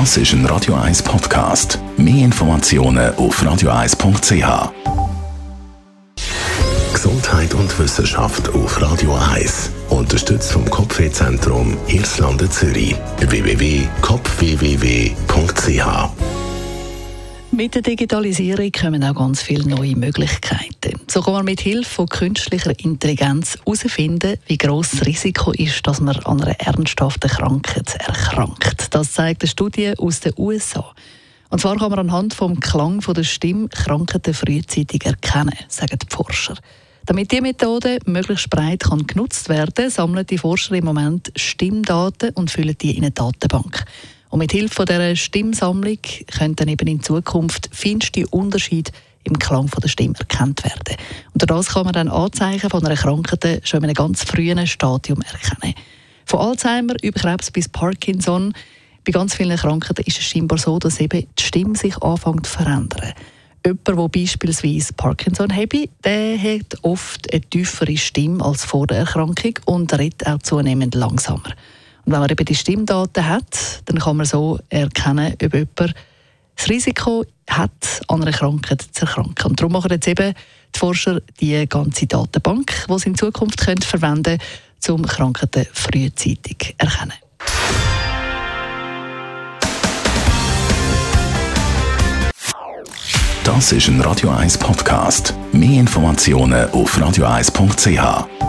Das ist ein Radio 1 Podcast. Mehr Informationen auf radio1.ch. Gesundheit und Wissenschaft auf Radio 1. Unterstützt vom Kopfwehzentrum Irlande Zürich. www.kopfwww.ch mit der Digitalisierung kommen auch ganz viele neue Möglichkeiten. So kann man mit Hilfe von künstlicher Intelligenz herausfinden, wie groß das Risiko ist, dass man an einer ernsthaften Krankheit erkrankt. Das zeigt eine Studie aus den USA. Und zwar kann man anhand vom Klang der Stimme Krankheiten frühzeitig erkennen, sagen die Forscher. Damit diese Methode möglichst breit kann genutzt werden kann, sammeln die Forscher im Moment Stimmdaten und füllen die in eine Datenbank. Und mit Hilfe dieser Stimmsammlung können dann eben in Zukunft feinste Unterschiede im Klang von der Stimme erkannt werden. Und das kann man dann Anzeichen von einer Krankheit schon in einem ganz frühen Stadium erkennen. Von Alzheimer über Krebs bis Parkinson. Bei ganz vielen Krankheiten ist es scheinbar so, dass eben die Stimme sich anfängt zu verändern. Jemand, der beispielsweise Parkinson hat, der hat oft eine tiefere Stimme als vor der Erkrankung und redet auch zunehmend langsamer. Und wenn man eben die Stimmdaten hat, dann kann man so erkennen, ob jemand das Risiko hat, an einer Krankheit zu erkranken. Und darum machen jetzt eben die Forscher die ganze Datenbank, die sie in Zukunft können verwenden können, um Krankheiten frühzeitig zu erkennen. Das ist ein Radio 1 Podcast. Mehr Informationen auf radio1.ch.